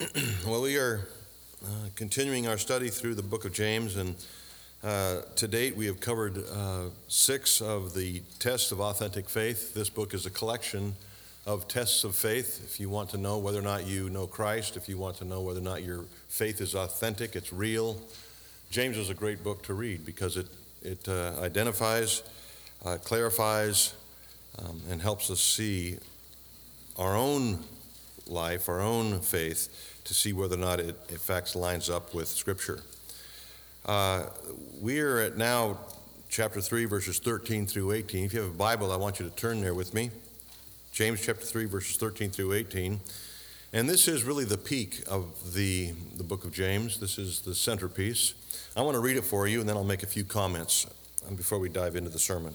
well, we are uh, continuing our study through the book of James, and uh, to date we have covered uh, six of the tests of authentic faith. This book is a collection of tests of faith. If you want to know whether or not you know Christ, if you want to know whether or not your faith is authentic, it's real, James is a great book to read because it, it uh, identifies, uh, clarifies, um, and helps us see our own life, our own faith to see whether or not it, in fact, lines up with Scripture. Uh, we are at now chapter 3, verses 13 through 18. If you have a Bible, I want you to turn there with me. James chapter 3, verses 13 through 18. And this is really the peak of the, the book of James. This is the centerpiece. I want to read it for you, and then I'll make a few comments before we dive into the sermon.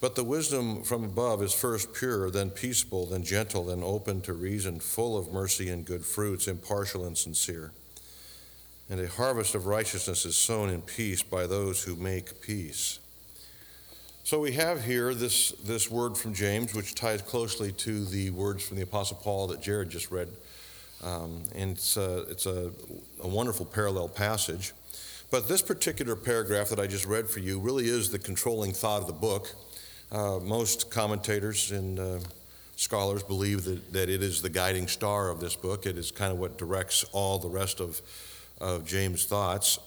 But the wisdom from above is first pure, then peaceable, then gentle, then open to reason, full of mercy and good fruits, impartial and sincere. And a harvest of righteousness is sown in peace by those who make peace. So we have here this, this word from James, which ties closely to the words from the Apostle Paul that Jared just read. Um, and it's, a, it's a, a wonderful parallel passage. But this particular paragraph that I just read for you really is the controlling thought of the book. Uh, most commentators and uh, scholars believe that, that it is the guiding star of this book. It is kind of what directs all the rest of, of James' thoughts.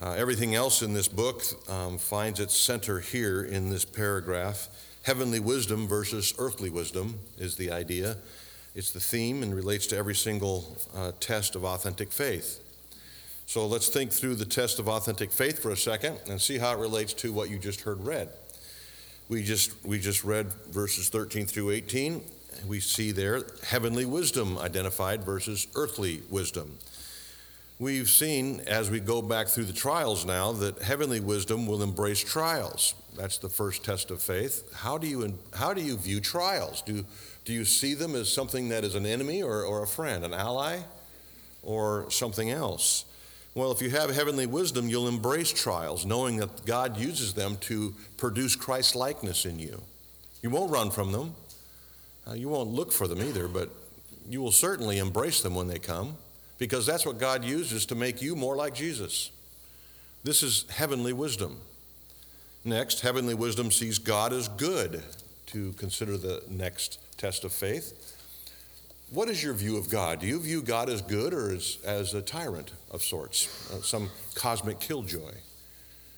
Uh, everything else in this book um, finds its center here in this paragraph. Heavenly wisdom versus earthly wisdom is the idea. It's the theme and relates to every single uh, test of authentic faith. So let's think through the test of authentic faith for a second and see how it relates to what you just heard read. We just, we just read verses 13 through 18. We see there heavenly wisdom identified versus earthly wisdom. We've seen as we go back through the trials now that heavenly wisdom will embrace trials. That's the first test of faith. How do you, how do you view trials? Do, do you see them as something that is an enemy or, or a friend, an ally, or something else? Well, if you have heavenly wisdom, you'll embrace trials, knowing that God uses them to produce Christ likeness in you. You won't run from them. Uh, you won't look for them either, but you will certainly embrace them when they come because that's what God uses to make you more like Jesus. This is heavenly wisdom. Next, heavenly wisdom sees God as good to consider the next test of faith. What is your view of God? Do you view God as good or as, as a tyrant of sorts, uh, some cosmic killjoy?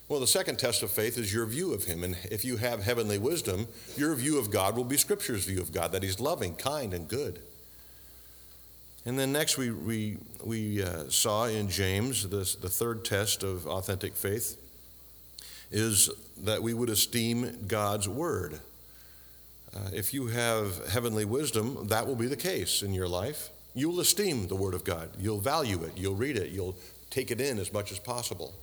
Well, the second test of faith is your view of Him. And if you have heavenly wisdom, your view of God will be Scripture's view of God, that He's loving, kind, and good. And then next, we, we, we uh, saw in James this, the third test of authentic faith is that we would esteem God's Word. Uh, if you have heavenly wisdom, that will be the case in your life. You will esteem the Word of God. You'll value it. You'll read it. You'll take it in as much as possible.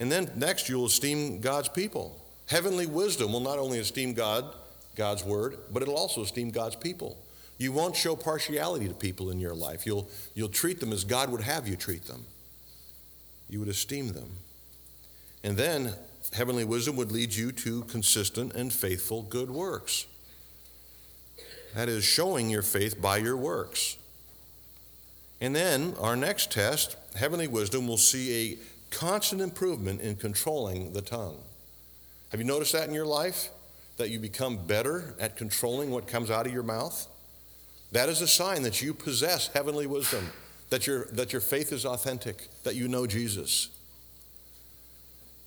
And then next, you'll esteem God's people. Heavenly wisdom will not only esteem God, God's Word, but it'll also esteem God's people. You won't show partiality to people in your life. You'll, you'll treat them as God would have you treat them. You would esteem them. And then heavenly wisdom would lead you to consistent and faithful good works. That is showing your faith by your works. And then our next test, heavenly wisdom will see a constant improvement in controlling the tongue. Have you noticed that in your life? That you become better at controlling what comes out of your mouth? That is a sign that you possess heavenly wisdom, that your, that your faith is authentic, that you know Jesus.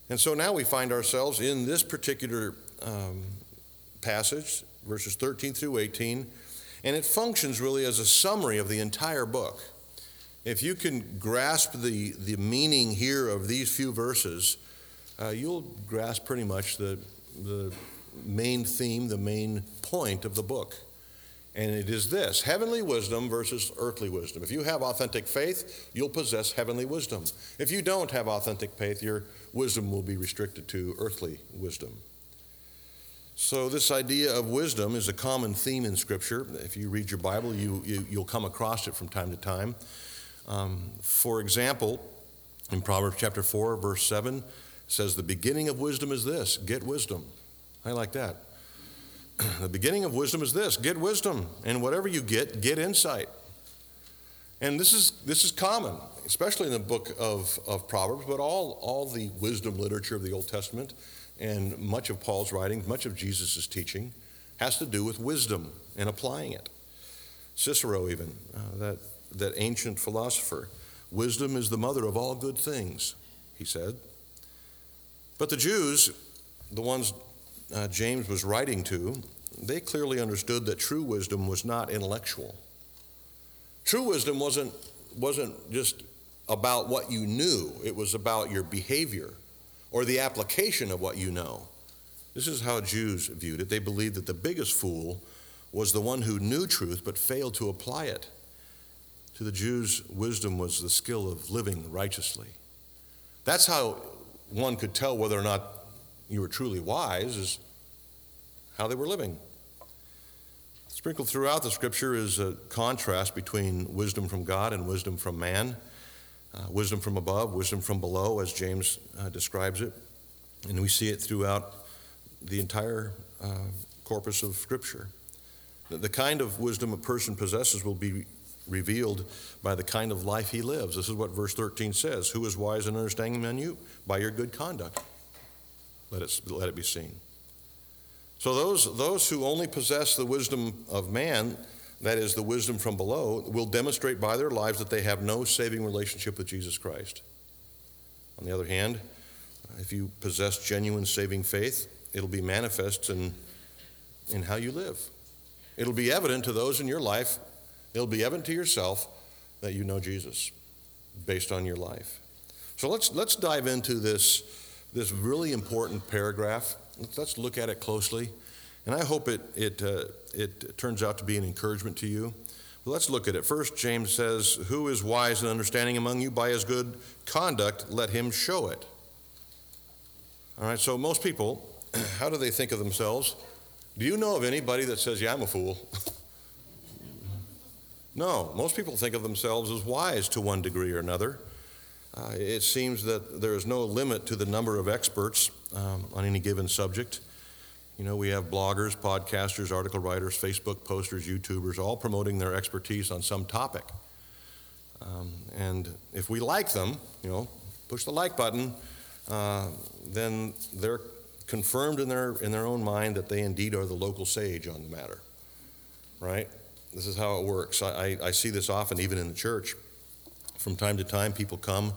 And so now we find ourselves in this particular um, passage, verses 13 through 18, and it functions really as a summary of the entire book. If you can grasp the, the meaning here of these few verses, uh, you'll grasp pretty much the, the main theme, the main point of the book. And it is this heavenly wisdom versus earthly wisdom. If you have authentic faith, you'll possess heavenly wisdom. If you don't have authentic faith, your wisdom will be restricted to earthly wisdom. So, this idea of wisdom is a common theme in Scripture. If you read your Bible, you, you, will come across it from time to time. Um, for example, in Proverbs chapter 4, verse 7, says, The beginning of wisdom is this get wisdom. I like that. the beginning of wisdom is this get wisdom, and whatever you get, get insight. And this is, this is common, especially in the book of, of Proverbs, but all, all the wisdom literature of the Old Testament and much of Paul's writing, much of Jesus' teaching, has to do with wisdom and applying it. Cicero, even, uh, that, that ancient philosopher, wisdom is the mother of all good things, he said. But the Jews, the ones uh, James was writing to, they clearly understood that true wisdom was not intellectual. True wisdom wasn't, wasn't just about what you knew, it was about your behavior or the application of what you know. This is how Jews viewed it. They believed that the biggest fool was the one who knew truth but failed to apply it. To the Jews, wisdom was the skill of living righteously. That's how one could tell whether or not you were truly wise, is how they were living. Sprinkled throughout the scripture is a contrast between wisdom from God and wisdom from man. Uh, wisdom from above, wisdom from below, as James uh, describes it. And we see it throughout the entire uh, corpus of Scripture. The, the kind of wisdom a person possesses will be revealed by the kind of life he lives. This is what verse 13 says Who is wise and understanding among you? By your good conduct. Let it, let it be seen. So, those, those who only possess the wisdom of man, that is, the wisdom from below, will demonstrate by their lives that they have no saving relationship with Jesus Christ. On the other hand, if you possess genuine saving faith, it'll be manifest in, in how you live. It'll be evident to those in your life, it'll be evident to yourself that you know Jesus based on your life. So let's, let's dive into this, this really important paragraph. Let's look at it closely. And I hope it, it, uh, it turns out to be an encouragement to you. Well, let's look at it. First, James says, Who is wise and understanding among you? By his good conduct, let him show it. All right, so most people, how do they think of themselves? Do you know of anybody that says, Yeah, I'm a fool? no, most people think of themselves as wise to one degree or another. Uh, it seems that there is no limit to the number of experts um, on any given subject. You know, we have bloggers, podcasters, article writers, Facebook posters, YouTubers, all promoting their expertise on some topic. Um, and if we like them, you know, push the like button, uh, then they're confirmed in their, in their own mind that they indeed are the local sage on the matter. Right? This is how it works. I, I, I see this often, even in the church. From time to time, people come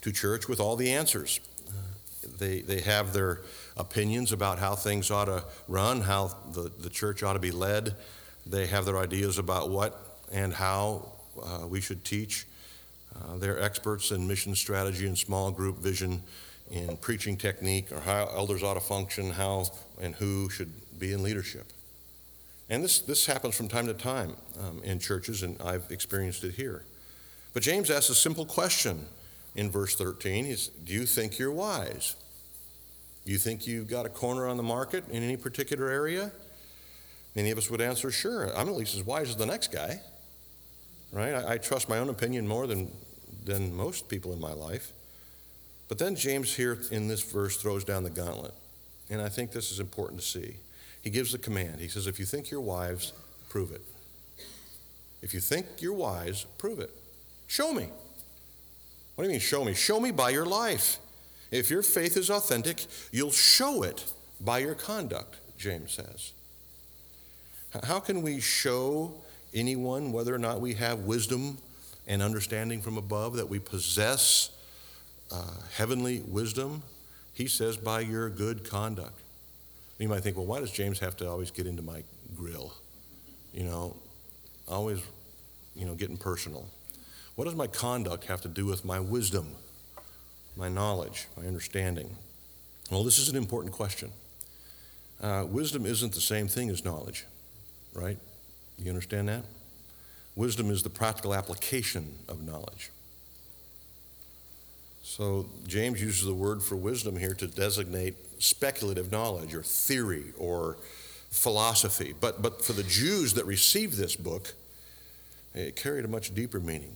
to church with all the answers. Uh, they, they have their opinions about how things ought to run, how the, the church ought to be led. They have their ideas about what and how uh, we should teach. Uh, they're experts in mission strategy and small group vision, in preaching technique, or how elders ought to function, how and who should be in leadership. And this, this happens from time to time um, in churches, and I've experienced it here. But James asks a simple question in verse 13. He's, Do you think you're wise? You think you've got a corner on the market in any particular area? Many of us would answer, sure, I'm at least as wise as the next guy. Right? I, I trust my own opinion more than, than most people in my life. But then James here in this verse throws down the gauntlet. And I think this is important to see. He gives the command. He says, If you think you're wise, prove it. If you think you're wise, prove it. Show me. What do you mean, show me? Show me by your life. If your faith is authentic, you'll show it by your conduct, James says. How can we show anyone whether or not we have wisdom and understanding from above, that we possess uh, heavenly wisdom? He says, by your good conduct. You might think, well, why does James have to always get into my grill? You know, always, you know, getting personal. What does my conduct have to do with my wisdom? My knowledge, my understanding? Well, this is an important question. Uh, wisdom isn't the same thing as knowledge, right? You understand that? Wisdom is the practical application of knowledge. So James uses the word for wisdom here to designate speculative knowledge or theory or philosophy. But, but for the Jews that received this book, it carried a much deeper meaning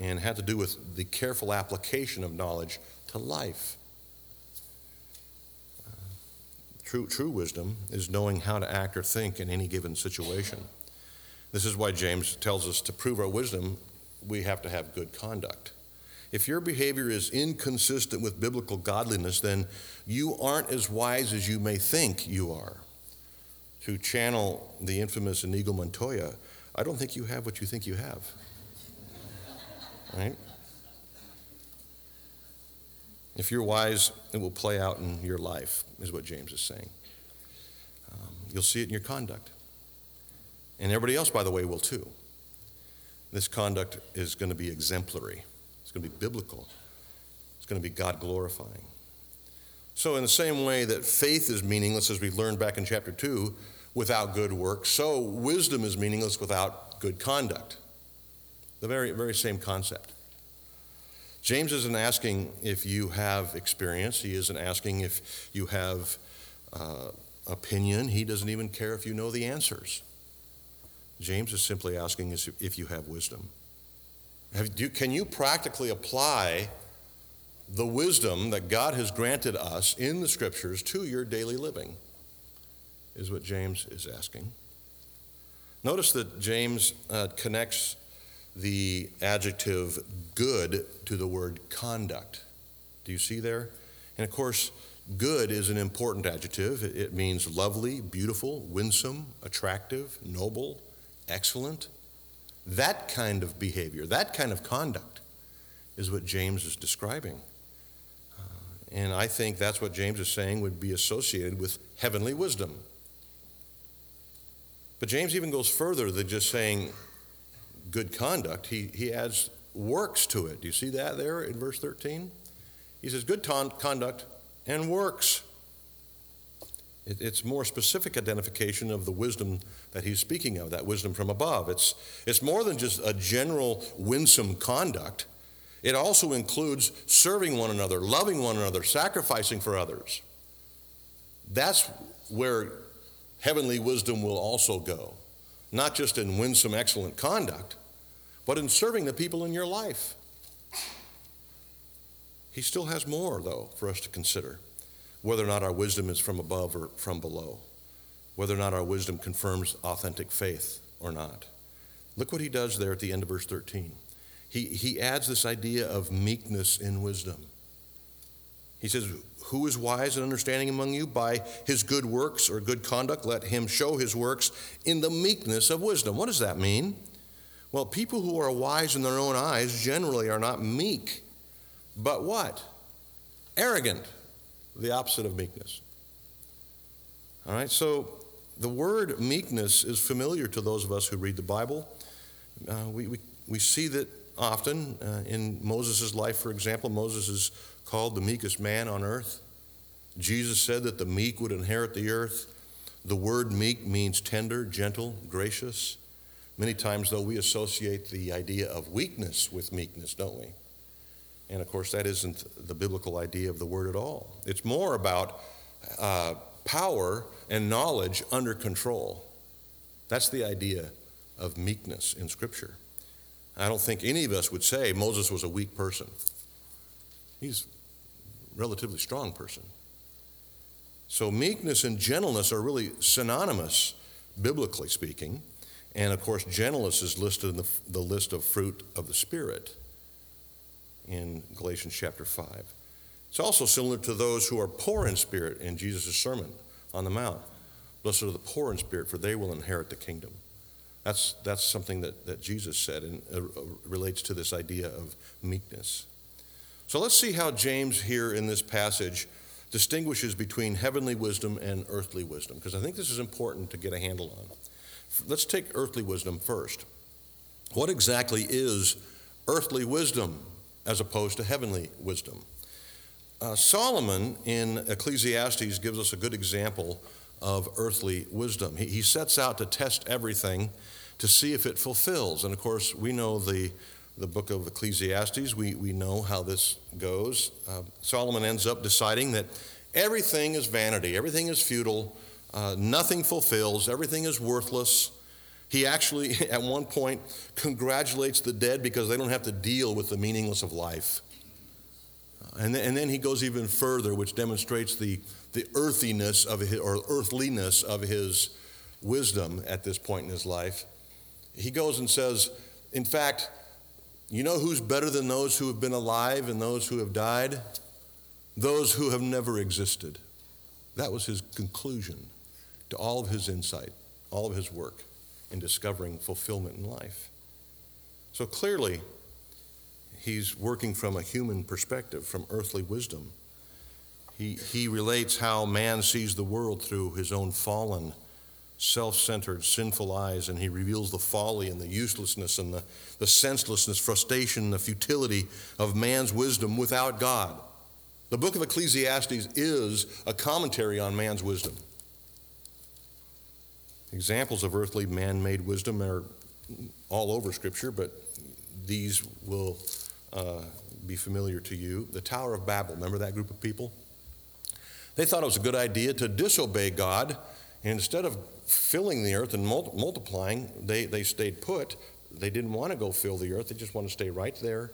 and had to do with the careful application of knowledge to life. Uh, true, true wisdom is knowing how to act or think in any given situation. This is why James tells us to prove our wisdom, we have to have good conduct. If your behavior is inconsistent with biblical godliness, then you aren't as wise as you may think you are. To channel the infamous Inigo Montoya, I don't think you have what you think you have. Right? If you're wise, it will play out in your life, is what James is saying. Um, you'll see it in your conduct. And everybody else, by the way, will too. This conduct is going to be exemplary it's going to be biblical, it's going to be God glorifying. So, in the same way that faith is meaningless, as we learned back in chapter 2, without good works, so wisdom is meaningless without good conduct. The very, very same concept. James isn't asking if you have experience, he isn't asking if you have uh, opinion, he doesn't even care if you know the answers. James is simply asking if you have wisdom. You, can you practically apply the wisdom that God has granted us in the scriptures to your daily living? Is what James is asking. Notice that James uh, connects the adjective good to the word conduct. Do you see there? And of course, good is an important adjective. It means lovely, beautiful, winsome, attractive, noble, excellent. That kind of behavior, that kind of conduct is what James is describing. Uh, and I think that's what James is saying would be associated with heavenly wisdom. But James even goes further than just saying good conduct. He, he adds works to it. Do you see that there in verse 13? He says, good ton- conduct and works. It, it's more specific identification of the wisdom that he's speaking of, that wisdom from above. It's, it's more than just a general winsome conduct, it also includes serving one another, loving one another, sacrificing for others. That's where heavenly wisdom will also go, not just in winsome, excellent conduct, but in serving the people in your life. He still has more, though, for us to consider whether or not our wisdom is from above or from below, whether or not our wisdom confirms authentic faith or not. Look what he does there at the end of verse 13. He, he adds this idea of meekness in wisdom. He says, Who is wise and understanding among you? By his good works or good conduct, let him show his works in the meekness of wisdom. What does that mean? Well, people who are wise in their own eyes generally are not meek, but what? Arrogant the opposite of meekness. All right, so the word meekness is familiar to those of us who read the Bible. Uh, we, we, we see that often uh, in Moses' life, for example. Moses is called the meekest man on earth. Jesus said that the meek would inherit the earth. The word meek means tender, gentle, gracious. Many times, though, we associate the idea of weakness with meekness, don't we? And of course, that isn't the biblical idea of the word at all. It's more about uh, power and knowledge under control. That's the idea of meekness in Scripture. I don't think any of us would say Moses was a weak person. He's a relatively strong person. So, meekness and gentleness are really synonymous, biblically speaking. And of course, gentleness is listed in the, the list of fruit of the Spirit in Galatians chapter 5. It's also similar to those who are poor in spirit in Jesus' Sermon on the Mount. Blessed are the poor in spirit, for they will inherit the kingdom. That's, that's something that, that Jesus said and uh, relates to this idea of meekness. So let's see how James here in this passage distinguishes between heavenly wisdom and earthly wisdom, because I think this is important to get a handle on. Let's take earthly wisdom first. What exactly is earthly wisdom? as opposed to heavenly wisdom. Uh, Solomon in Ecclesiastes gives us a good example of earthly wisdom. He, he sets out to test everything to see if it fulfills. And of course, we know the, the book of Ecclesiastes, we, we know how this goes. Uh, Solomon ends up deciding that everything is vanity, everything is futile, uh, nothing fulfills, everything is worthless. He actually, at one point, congratulates the dead because they don't have to deal with the meaningless of life. And, and then he goes even further, which demonstrates the, the earthiness of his, or earthliness of his wisdom at this point in his life. He goes and says, in fact, you know who's better than those who have been alive and those who have died? Those who have never existed. That was his conclusion to all of his insight, all of his work in discovering fulfillment in life. So clearly, he's working from a human perspective, from earthly wisdom. He, he relates how man sees the world through his own fallen, self centered, sinful eyes, and he reveals the folly and the uselessness and the, the senselessness, frustration, the futility of man's wisdom without God. The book of Ecclesiastes is a commentary on man's wisdom. Examples of earthly man made wisdom are all over Scripture, but these will uh, be familiar to you. The Tower of Babel, remember that group of people? They thought it was a good idea to disobey God. And instead of filling the earth and multiplying, they, they stayed put. They didn't want to go fill the earth, they just want to stay right there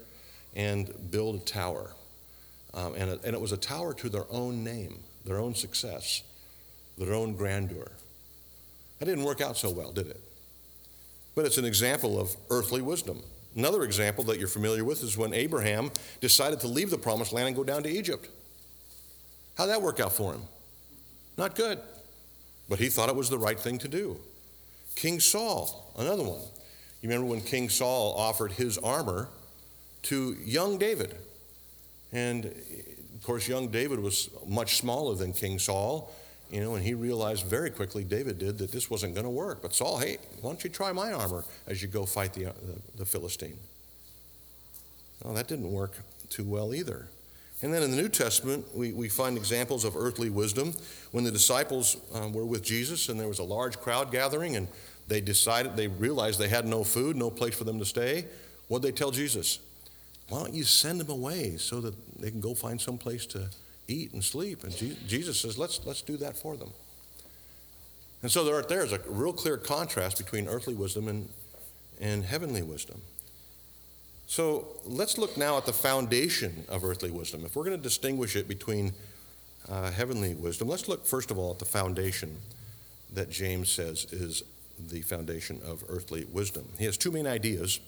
and build a tower. Um, and, it, and it was a tower to their own name, their own success, their own grandeur. That didn't work out so well, did it? But it's an example of earthly wisdom. Another example that you're familiar with is when Abraham decided to leave the promised land and go down to Egypt. How'd that work out for him? Not good. But he thought it was the right thing to do. King Saul, another one. You remember when King Saul offered his armor to young David? And of course, young David was much smaller than King Saul, you know, and he realized very quickly, David did, that this wasn't going to work. But Saul, hey, why don't you try my armor as you go fight the, the, the Philistine? Well, that didn't work too well either. And then in the New Testament, we, we find examples of earthly wisdom. When the disciples uh, were with Jesus and there was a large crowd gathering and they decided, they realized they had no food, no place for them to stay, what did they tell Jesus? Why don't you send them away so that they can go find some place to eat and sleep. And Jesus says, let's, let's do that for them. And so there, there's a real clear contrast between earthly wisdom and, and heavenly wisdom. So let's look now at the foundation of earthly wisdom. If we're going to distinguish it between uh, heavenly wisdom, let's look first of all at the foundation that James says is the foundation of earthly wisdom. He has two main ideas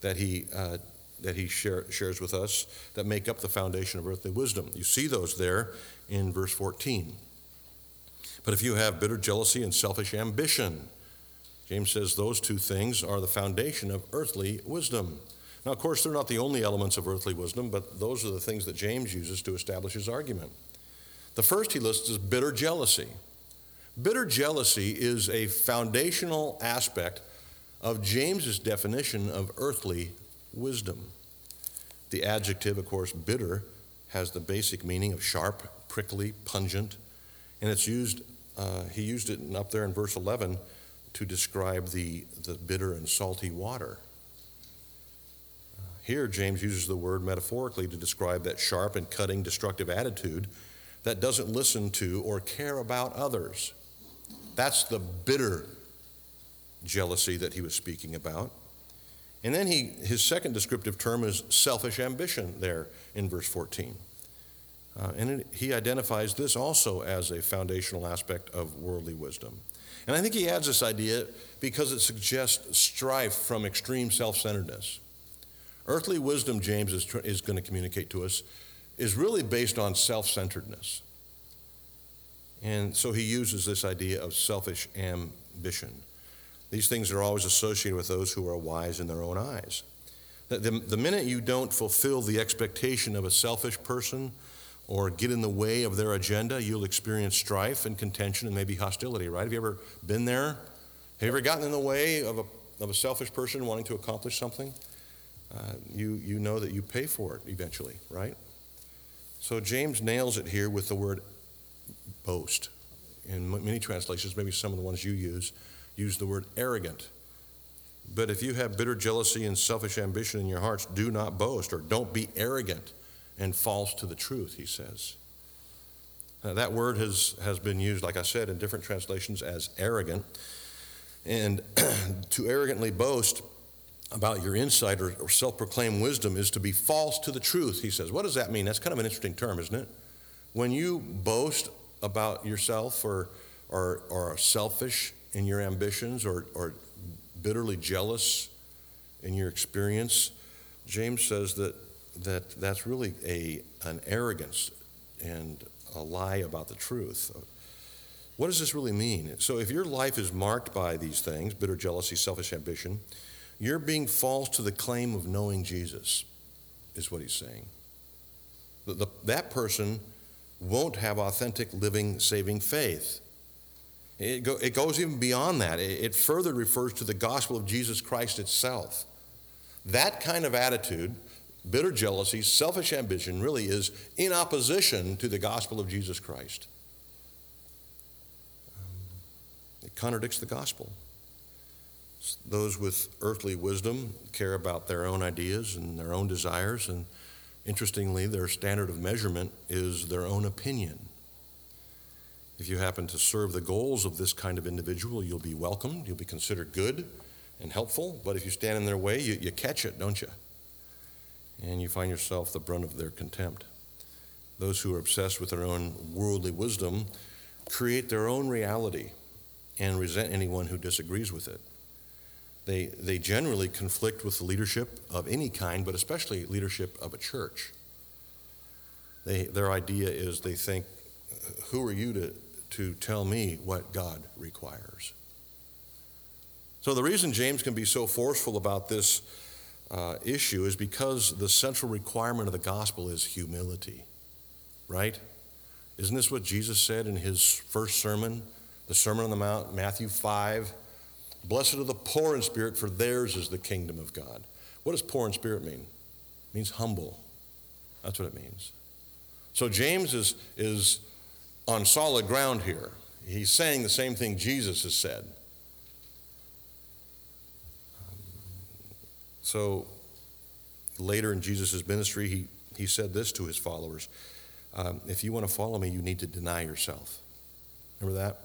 that he uh, that he share, shares with us that make up the foundation of earthly wisdom. You see those there in verse 14. But if you have bitter jealousy and selfish ambition, James says those two things are the foundation of earthly wisdom. Now, of course, they're not the only elements of earthly wisdom, but those are the things that James uses to establish his argument. The first he lists is bitter jealousy. Bitter jealousy is a foundational aspect of James's definition of earthly wisdom. The adjective, of course, bitter, has the basic meaning of sharp, prickly, pungent, and it's used, uh, he used it up there in verse 11 to describe the, the bitter and salty water. Uh, here, James uses the word metaphorically to describe that sharp and cutting, destructive attitude that doesn't listen to or care about others. That's the bitter jealousy that he was speaking about. And then he, his second descriptive term is selfish ambition there in verse 14. Uh, and it, he identifies this also as a foundational aspect of worldly wisdom. And I think he adds this idea because it suggests strife from extreme self centeredness. Earthly wisdom, James is, is going to communicate to us, is really based on self centeredness. And so he uses this idea of selfish ambition. These things are always associated with those who are wise in their own eyes. The, the, the, minute you don't fulfill the expectation of a selfish person or get in the way of their agenda, you'll experience strife and contention and maybe hostility, right? Have you ever been there? Have you ever gotten in the way of a, of a selfish person wanting to accomplish something? Uh, you, you know that you pay for it eventually, right? So James nails it here with the word boast. In many translations, maybe some of the ones you use, use the word arrogant. But if you have bitter jealousy and selfish ambition in your hearts, do not boast or don't be arrogant and false to the truth, he says. Now, that word has, has been used, like I said, in different translations as arrogant. And to arrogantly boast about your insight or, or self proclaimed wisdom is to be false to the truth, he says. What does that mean? That's kind of an interesting term, isn't it? When you boast about yourself or, or, or are selfish in your ambitions or, or bitterly jealous in your experience, James says that, that that's really a, an arrogance and a lie about the truth. What does this really mean? So, if your life is marked by these things bitter jealousy, selfish ambition you're being false to the claim of knowing Jesus, is what he's saying. The, the, that person won't have authentic, living, saving faith. It, go, it goes even beyond that. It, it further refers to the gospel of Jesus Christ itself. That kind of attitude bitter jealousy, selfish ambition really is in opposition to the gospel of Jesus Christ. Um, it contradicts the gospel. Those with earthly wisdom care about their own ideas and their own desires, and interestingly, their standard of measurement is their own opinion. If you happen to serve the goals of this kind of individual, you'll be welcomed, you'll be considered good and helpful, but if you stand in their way, you, you catch it, don't you? and you find yourself the brunt of their contempt. Those who are obsessed with their own worldly wisdom create their own reality and resent anyone who disagrees with it. They, they generally conflict with the leadership of any kind, but especially leadership of a church. They, their idea is they think, who are you to, to tell me what God requires? So, the reason James can be so forceful about this uh, issue is because the central requirement of the gospel is humility, right? Isn't this what Jesus said in his first sermon, the Sermon on the Mount, Matthew 5? Blessed are the poor in spirit, for theirs is the kingdom of God. What does poor in spirit mean? It means humble. That's what it means. So James is, is on solid ground here. He's saying the same thing Jesus has said. So later in Jesus' ministry, he, he said this to his followers um, If you want to follow me, you need to deny yourself. Remember that?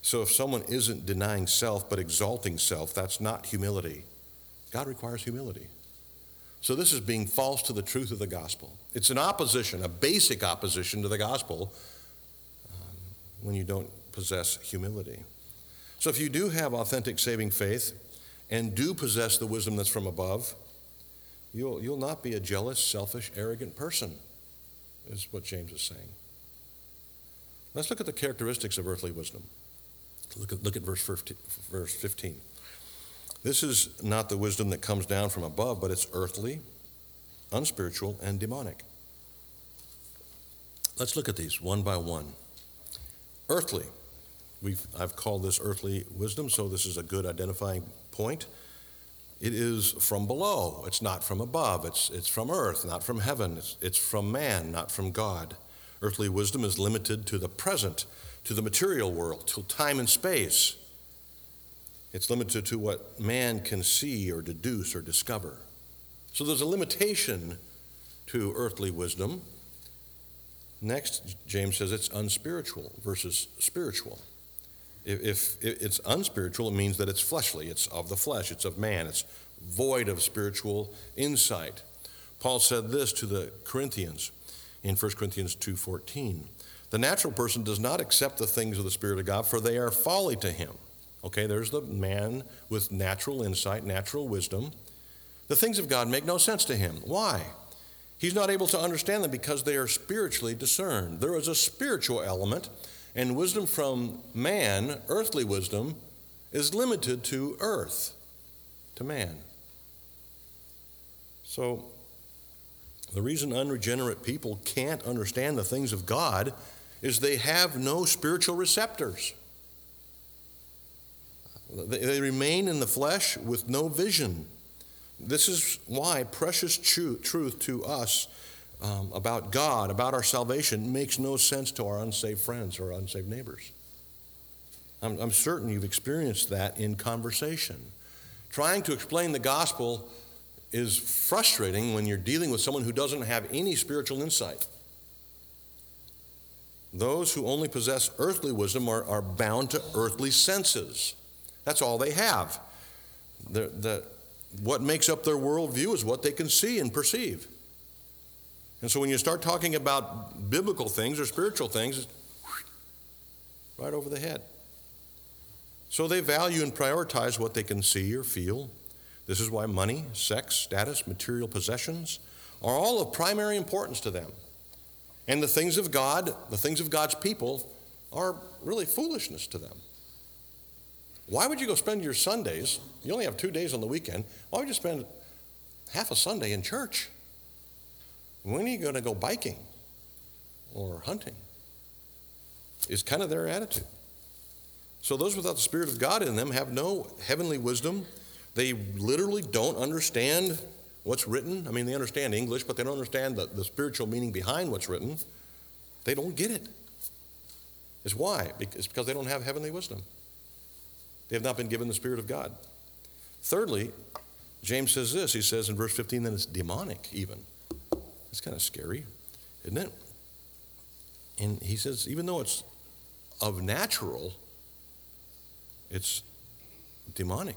So if someone isn't denying self but exalting self, that's not humility. God requires humility. So this is being false to the truth of the gospel. It's an opposition, a basic opposition to the gospel when you don't possess humility. So if you do have authentic saving faith, and do possess the wisdom that's from above, you'll, you'll not be a jealous, selfish, arrogant person, is what James is saying. Let's look at the characteristics of earthly wisdom. Look at, look at verse 15, verse 15. This is not the wisdom that comes down from above, but it's earthly, unspiritual, and demonic. Let's look at these one by one. Earthly. We've, I've called this earthly wisdom, so this is a good identifying point. It is from below, it's not from above, it's, it's from earth, not from heaven, it's, it's from man, not from God. Earthly wisdom is limited to the present, to the material world, to time and space. It's limited to what man can see or deduce or discover. So there's a limitation to earthly wisdom. Next, James says it's unspiritual versus spiritual. If, it's unspiritual, it means that it's fleshly, it's of the flesh, it's of man, it's void of spiritual insight. Paul said this to the Corinthians in 1 Corinthians 2:14. The natural person does not accept the things of the Spirit of God, for they are folly to him. Okay, there's the man with natural insight, natural wisdom. The things of God make no sense to him. Why? He's not able to understand them because they are spiritually discerned. There is a spiritual element and wisdom from man, earthly wisdom, is limited to earth, to man. So, the reason unregenerate people can't understand the things of God is they have no spiritual receptors. They remain in the flesh with no vision. This is why precious truth to us um, about God, about our salvation, makes no sense to our unsaved friends or unsaved neighbors. I'm, I'm certain you've experienced that in conversation. Trying to explain the gospel is frustrating when you're dealing with someone who doesn't have any spiritual insight. Those who only possess earthly wisdom are, are bound to earthly senses. That's all they have. The, the, what makes up their worldview is what they can see and perceive. And so when you start talking about biblical things or spiritual things, right over the head. So they value and prioritize what they can see or feel. This is why money, sex, status, material possessions are all of primary importance to them. And the things of God, the things of God's people, are really foolishness to them. Why would you go spend your Sundays? You only have two days on the weekend. Why would you spend half a Sunday in church? When are you going to go biking or hunting? Is kind of their attitude. So those without the Spirit of God in them have no heavenly wisdom. They literally don't understand what's written. I mean, they understand English, but they don't understand the, the spiritual meaning behind what's written. They don't get it. It's why? It's because they don't have heavenly wisdom. They have not been given the Spirit of God. Thirdly, James says this. He says in verse 15 that it's demonic, even. It's kind of scary, isn't it? And he says, even though it's of natural, it's demonic.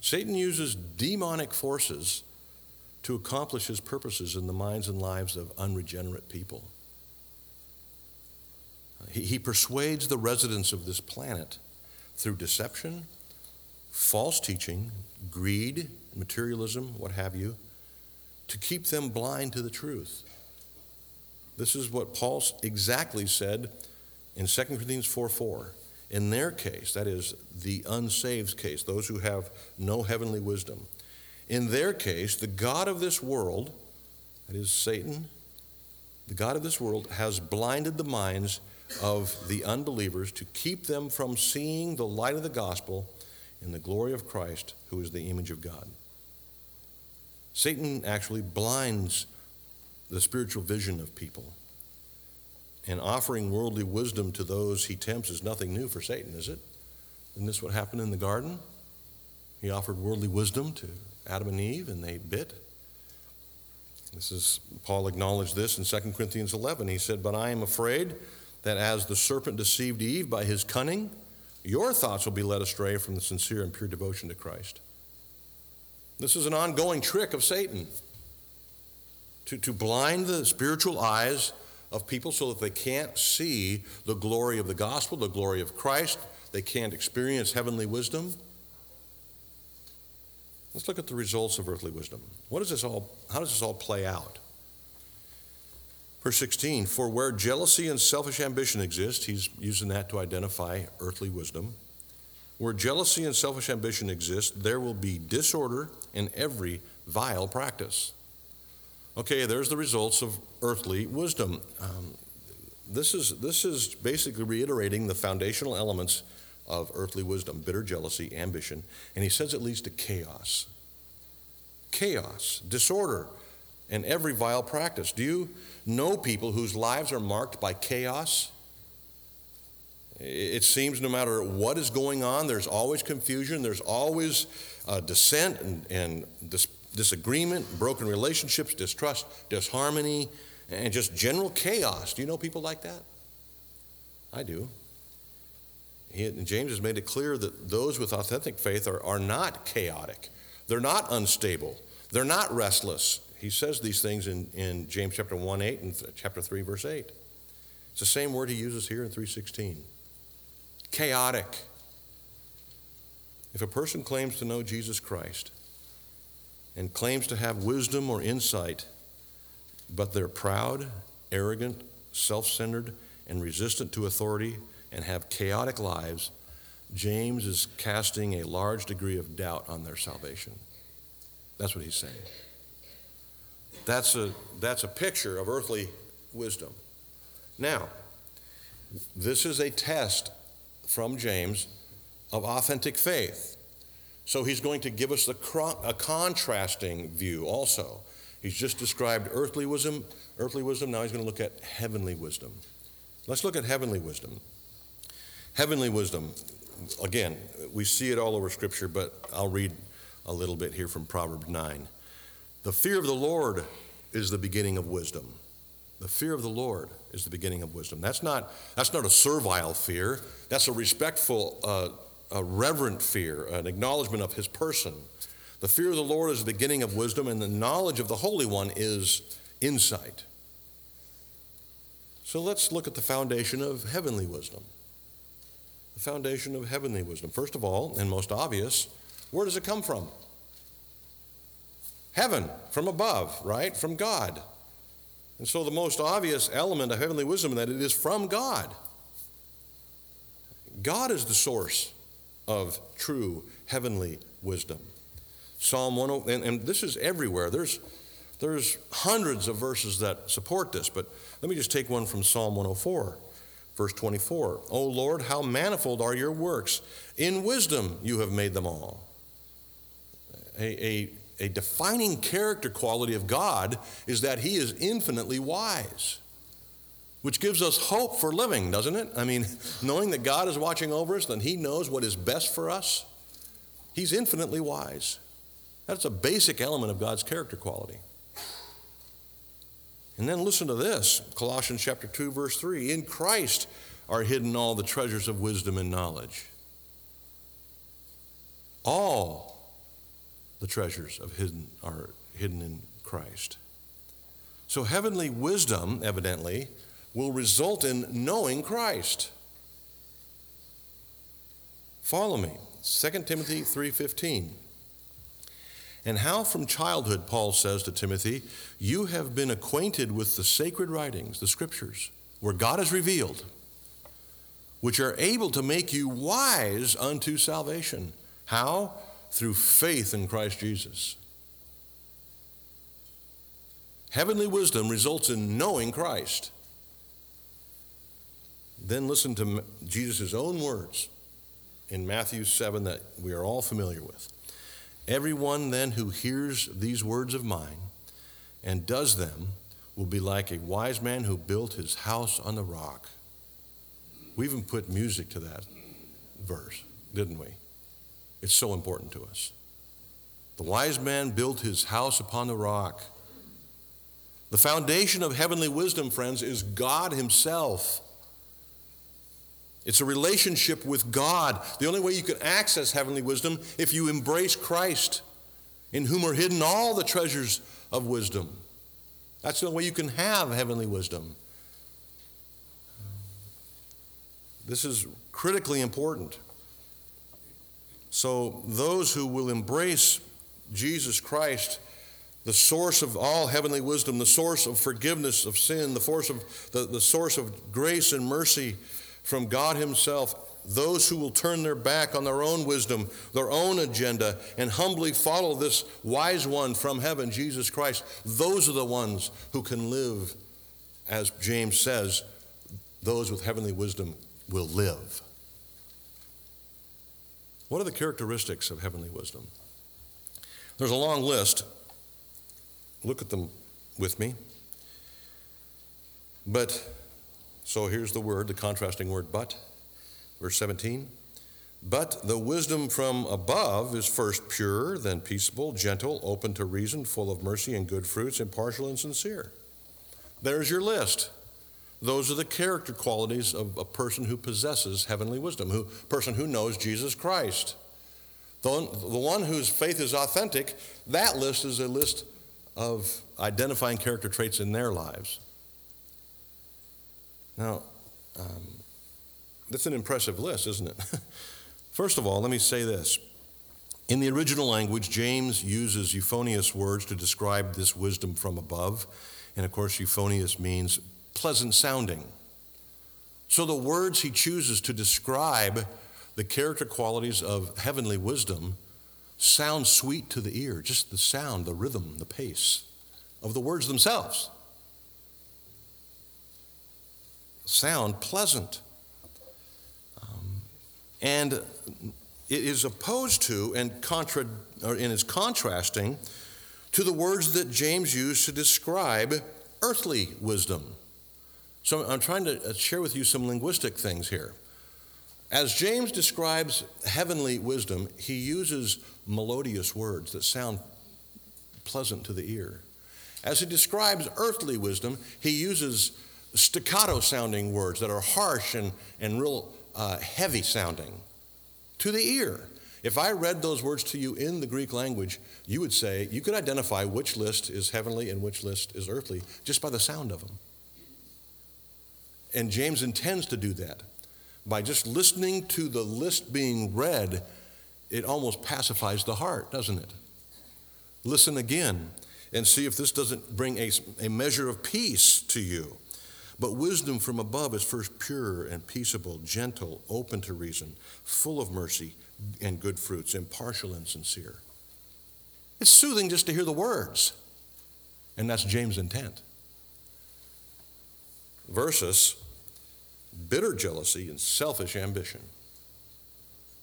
Satan uses demonic forces to accomplish his purposes in the minds and lives of unregenerate people. He, he persuades the residents of this planet through deception, false teaching, greed, materialism, what have you, to keep them blind to the truth. This is what Paul exactly said in 2 Corinthians 4 4. In their case, that is the unsaved case, those who have no heavenly wisdom, in their case, the God of this world, that is Satan, the God of this world has blinded the minds of the unbelievers to keep them from seeing the light of the gospel in the glory of Christ, who is the image of God. Satan actually blinds the spiritual vision of people. And offering worldly wisdom to those he tempts is nothing new for Satan, is it? Isn't this what happened in the garden? He offered worldly wisdom to Adam and Eve, and they bit. This is Paul acknowledged this in 2 Corinthians 11. He said, "But I am afraid that as the serpent deceived Eve by his cunning, your thoughts will be led astray from the sincere and pure devotion to Christ." This is an ongoing trick of Satan to, to blind the spiritual eyes of people so that they can't see the glory of the gospel, the glory of Christ. They can't experience heavenly wisdom. Let's look at the results of earthly wisdom. What does this all, how does this all play out? Verse 16, for where jealousy and selfish ambition exist, he's using that to identify earthly wisdom. Where jealousy and selfish ambition exist, there will be disorder in every vile practice. Okay, there's the results of earthly wisdom. Um, this, is, this is basically reiterating the foundational elements of earthly wisdom bitter jealousy, ambition, and he says it leads to chaos. Chaos, disorder, and every vile practice. Do you know people whose lives are marked by chaos? It seems no matter what is going on, there's always confusion, there's always uh, dissent and, and dis- disagreement, broken relationships, distrust, disharmony, and just general chaos. Do you know people like that? I do. He, James has made it clear that those with authentic faith are, are not chaotic, they're not unstable, they're not restless. He says these things in, in James chapter 1 8 and chapter 3 verse 8. It's the same word he uses here in 316. Chaotic. If a person claims to know Jesus Christ, and claims to have wisdom or insight, but they're proud, arrogant, self centered, and resistant to authority and have chaotic lives, James is casting a large degree of doubt on their salvation. That's what he's saying. That's a, that's a picture of earthly wisdom. Now, this is a test from James of authentic faith. So he's going to give us a, a contrasting view also. He's just described earthly wisdom, earthly wisdom. Now he's going to look at heavenly wisdom. Let's look at heavenly wisdom. Heavenly wisdom. again, we see it all over Scripture, but I'll read a little bit here from Proverbs 9. The fear of the Lord is the beginning of wisdom. The fear of the Lord is the beginning of wisdom. That's not, that's not a servile fear, that's a respectful, uh, a reverent fear, an acknowledgement of his person. The fear of the Lord is the beginning of wisdom, and the knowledge of the Holy One is insight. So let's look at the foundation of heavenly wisdom. The foundation of heavenly wisdom. First of all, and most obvious, where does it come from? Heaven, from above, right? From God. And so the most obvious element of heavenly wisdom is that it is from God. God is the source of true heavenly wisdom. Psalm 1, and, and this is everywhere. There's, there's hundreds of verses that support this, but let me just take one from Psalm 104, verse 24. O Lord, how manifold are your works! In wisdom you have made them all. A, a, a defining character quality of God is that He is infinitely wise, which gives us hope for living, doesn't it? I mean, knowing that God is watching over us, then He knows what is best for us. He's infinitely wise. That's a basic element of God's character quality. And then listen to this Colossians chapter 2, verse 3. In Christ are hidden all the treasures of wisdom and knowledge. All the treasures of hidden are hidden in Christ. So heavenly wisdom, evidently, will result in knowing Christ. Follow me. 2 Timothy 3:15. And how from childhood, Paul says to Timothy, you have been acquainted with the sacred writings, the scriptures, where God is revealed, which are able to make you wise unto salvation. How? Through faith in Christ Jesus. Heavenly wisdom results in knowing Christ. Then listen to Jesus' own words in Matthew 7 that we are all familiar with. Everyone then who hears these words of mine and does them will be like a wise man who built his house on the rock. We even put music to that verse, didn't we? It's so important to us. The wise man built his house upon the rock. The foundation of heavenly wisdom, friends, is God Himself. It's a relationship with God. The only way you can access heavenly wisdom if you embrace Christ, in whom are hidden all the treasures of wisdom. That's the only way you can have heavenly wisdom. This is critically important. So, those who will embrace Jesus Christ, the source of all heavenly wisdom, the source of forgiveness of sin, the, source of, the, the source of grace and mercy, from God Himself, those who will turn their back on their own wisdom, their own agenda, and humbly follow this wise one from heaven, Jesus Christ, those are the ones who can live, as James says, those with heavenly wisdom will live. What are the characteristics of heavenly wisdom? There's a long list. Look at them with me. But so here's the word, the contrasting word, but. Verse 17. But the wisdom from above is first pure, then peaceable, gentle, open to reason, full of mercy and good fruits, impartial and sincere. There's your list. Those are the character qualities of a person who possesses heavenly wisdom, who person who knows Jesus Christ. The the one whose faith is authentic, that list is a list of identifying character traits in their lives. Now, um, that's an impressive list, isn't it? First of all, let me say this. In the original language, James uses euphonious words to describe this wisdom from above. And of course, euphonious means pleasant sounding. So the words he chooses to describe the character qualities of heavenly wisdom sound sweet to the ear, just the sound, the rhythm, the pace of the words themselves. sound pleasant. Um, and it is opposed to and, contra, or, is contrasting to the words that James used to describe earthly wisdom. So I'm trying to uh, share with you some linguistic things here. As James describes heavenly wisdom, he uses melodious words that sound pleasant to the ear. As he describes earthly wisdom, he uses staccato sounding words that are harsh and, and real uh, heavy sounding to the ear. If I read those words to you in the Greek language, you would say, you could identify which list is heavenly and which list is earthly just by the sound of them. And James intends to do that. By just listening to the list being read, it almost pacifies the heart, doesn't it? Listen again and see if this doesn't bring a, a measure of peace to you. But wisdom from above is first pure and peaceable, gentle, open to reason, full of mercy and good fruits, impartial and sincere. It's soothing just to hear the words. And that's James' intent. Versus bitter jealousy and selfish ambition.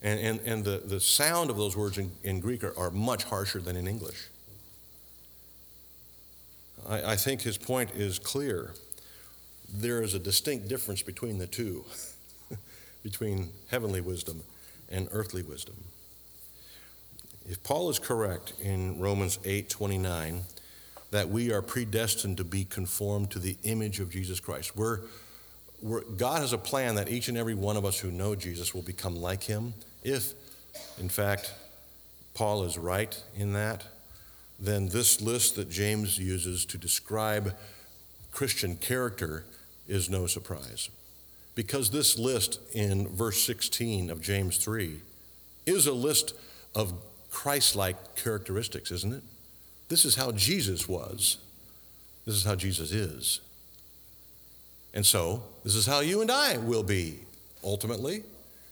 And, and, and the, the sound of those words in, in Greek are, are much harsher than in English. I, I think his point is clear. There is a distinct difference between the two, between heavenly wisdom and earthly wisdom. If Paul is correct in Romans 8:29 that we are predestined to be conformed to the image of Jesus Christ, we're, we're, God has a plan that each and every one of us who know Jesus will become like him. If, in fact, Paul is right in that, then this list that James uses to describe Christian character is no surprise. Because this list in verse 16 of James 3 is a list of Christ like characteristics, isn't it? This is how Jesus was. This is how Jesus is. And so, this is how you and I will be ultimately.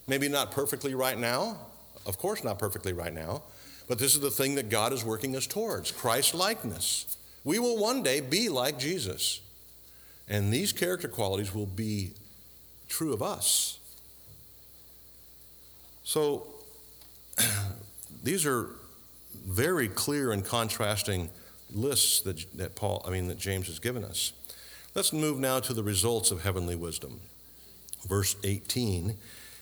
Maybe not perfectly right now, of course, not perfectly right now, but this is the thing that God is working us towards Christ likeness. We will one day be like Jesus. And these character qualities will be true of us. So, these are very clear and contrasting lists that, that Paul, I mean, that James has given us. Let's move now to the results of heavenly wisdom. Verse 18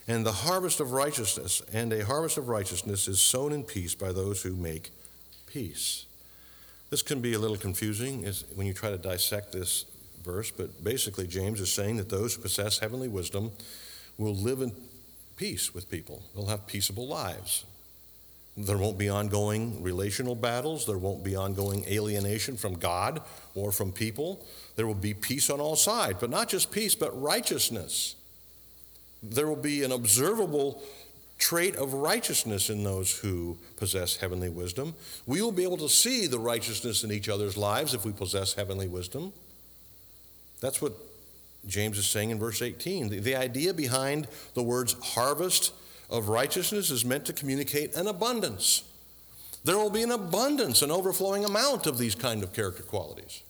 And the harvest of righteousness, and a harvest of righteousness is sown in peace by those who make peace. This can be a little confusing when you try to dissect this verse, but basically, James is saying that those who possess heavenly wisdom will live in peace with people, they'll have peaceable lives. There won't be ongoing relational battles. There won't be ongoing alienation from God or from people. There will be peace on all sides, but not just peace, but righteousness. There will be an observable trait of righteousness in those who possess heavenly wisdom. We will be able to see the righteousness in each other's lives if we possess heavenly wisdom. That's what James is saying in verse 18. The, the idea behind the words harvest of righteousness is meant to communicate an abundance. There will be an abundance, an overflowing amount of these kind of character qualities.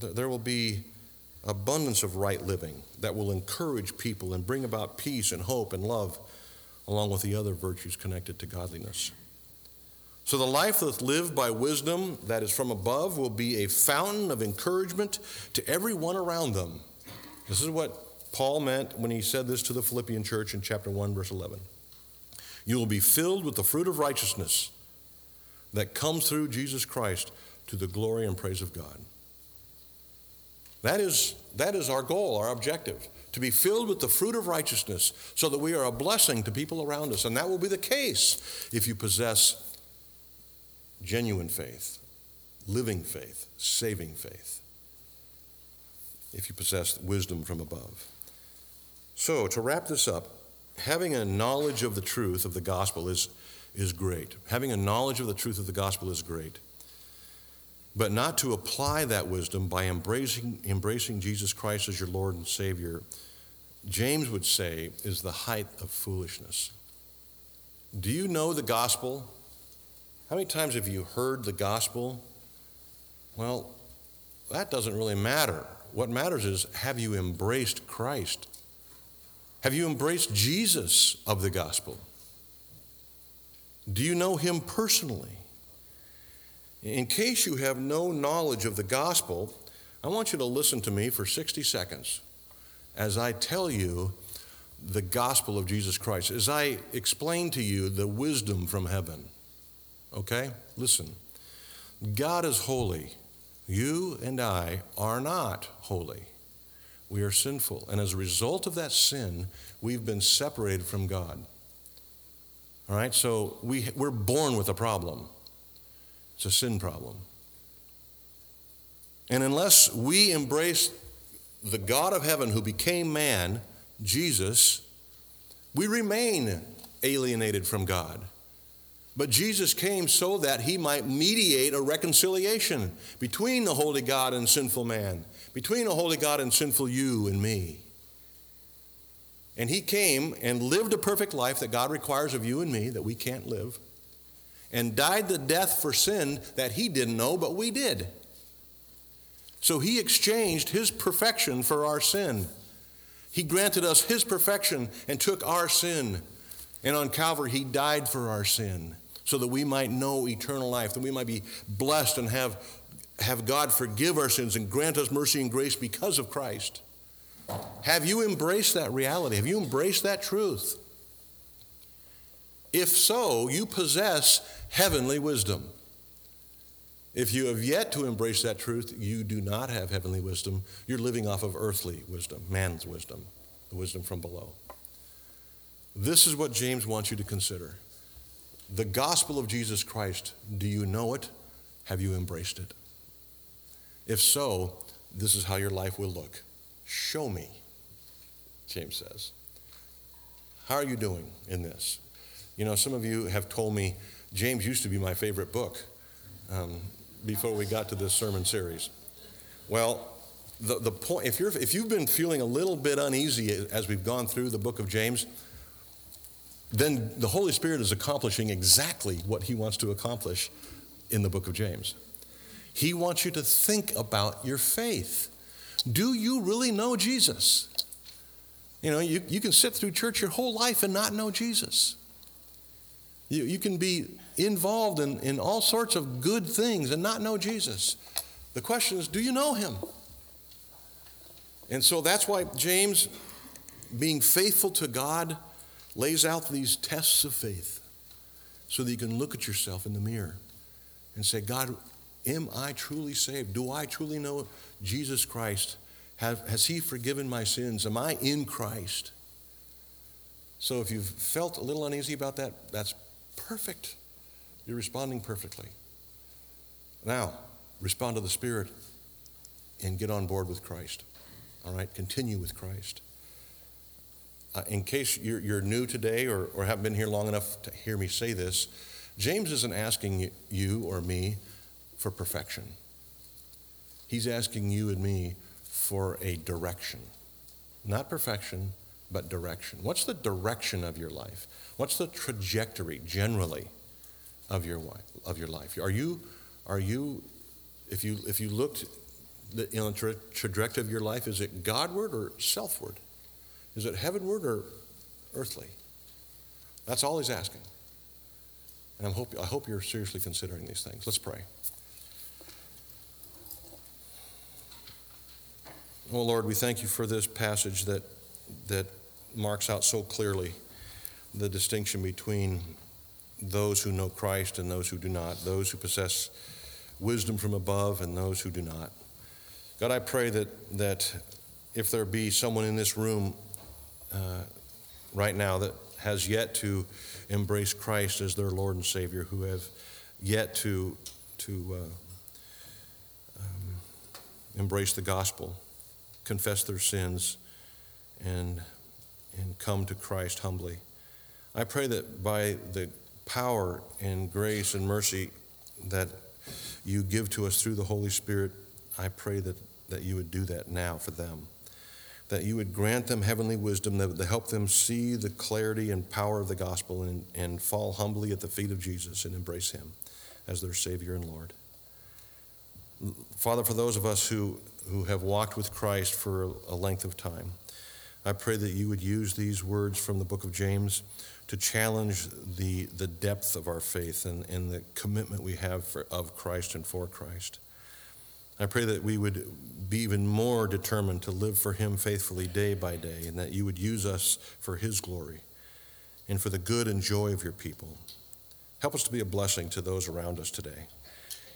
There will be abundance of right living that will encourage people and bring about peace and hope and love, along with the other virtues connected to godliness. So, the life that's lived by wisdom that is from above will be a fountain of encouragement to everyone around them. This is what Paul meant when he said this to the Philippian church in chapter 1, verse 11. You will be filled with the fruit of righteousness that comes through Jesus Christ to the glory and praise of God. That is, that is our goal, our objective, to be filled with the fruit of righteousness so that we are a blessing to people around us. And that will be the case if you possess genuine faith, living faith, saving faith, if you possess wisdom from above. So, to wrap this up, having a knowledge of the truth of the gospel is, is great. Having a knowledge of the truth of the gospel is great. But not to apply that wisdom by embracing, embracing Jesus Christ as your Lord and Savior, James would say, is the height of foolishness. Do you know the gospel? How many times have you heard the gospel? Well, that doesn't really matter. What matters is have you embraced Christ? Have you embraced Jesus of the gospel? Do you know him personally? In case you have no knowledge of the gospel, I want you to listen to me for 60 seconds as I tell you the gospel of Jesus Christ, as I explain to you the wisdom from heaven. Okay? Listen. God is holy. You and I are not holy. We are sinful. And as a result of that sin, we've been separated from God. All right? So we, we're born with a problem. It's a sin problem. And unless we embrace the God of heaven who became man, Jesus, we remain alienated from God. But Jesus came so that he might mediate a reconciliation between the holy God and sinful man, between a holy God and sinful you and me. And he came and lived a perfect life that God requires of you and me that we can't live, and died the death for sin that he didn't know, but we did. So he exchanged his perfection for our sin. He granted us his perfection and took our sin. And on Calvary, he died for our sin so that we might know eternal life, that we might be blessed and have, have God forgive our sins and grant us mercy and grace because of Christ. Have you embraced that reality? Have you embraced that truth? If so, you possess heavenly wisdom. If you have yet to embrace that truth, you do not have heavenly wisdom. You're living off of earthly wisdom, man's wisdom, the wisdom from below. This is what James wants you to consider. The gospel of Jesus Christ, do you know it? Have you embraced it? If so, this is how your life will look. Show me, James says. How are you doing in this? You know, some of you have told me James used to be my favorite book um, before we got to this sermon series. Well, the, the point, if, you're, if you've been feeling a little bit uneasy as we've gone through the book of James, then the Holy Spirit is accomplishing exactly what He wants to accomplish in the book of James. He wants you to think about your faith. Do you really know Jesus? You know, you, you can sit through church your whole life and not know Jesus. You, you can be involved in, in all sorts of good things and not know Jesus. The question is, do you know him? And so that's why James, being faithful to God, lays out these tests of faith so that you can look at yourself in the mirror and say, God, am I truly saved? Do I truly know Jesus Christ? Have, has He forgiven my sins? Am I in Christ? So if you've felt a little uneasy about that, that's perfect. You're responding perfectly. Now, respond to the Spirit and get on board with Christ. All right? Continue with Christ uh, in case you're, you're, new today or, or haven't been here long enough to hear me say this, James isn't asking you or me for perfection. He's asking you and me for a direction. Not perfection, but direction. What's the direction of your life? What's the trajectory generally of your, of your life? Are you, are you if, you, if you looked the, you know, tra- trajectory of your life, is it Godward or selfward? Is it heavenward or earthly? That's all he's asking. And I hope, I hope you're seriously considering these things. Let's pray. Oh Lord, we thank you for this passage that, that marks out so clearly the distinction between those who know Christ and those who do not, those who possess wisdom from above and those who do not. God, I pray that, that if there be someone in this room uh, right now that has yet to embrace Christ as their Lord and Savior, who have yet to, to uh, um, embrace the gospel, confess their sins, and, and come to Christ humbly. I pray that by the power and grace and mercy that you give to us through the Holy Spirit, I pray that, that you would do that now for them that you would grant them heavenly wisdom that would help them see the clarity and power of the gospel and, and fall humbly at the feet of Jesus and embrace him as their Savior and Lord. Father, for those of us who, who have walked with Christ for a length of time, I pray that you would use these words from the book of James to challenge the, the depth of our faith and, and the commitment we have for, of Christ and for Christ. I pray that we would be even more determined to live for Him faithfully day by day, and that you would use us for His glory and for the good and joy of your people. Help us to be a blessing to those around us today.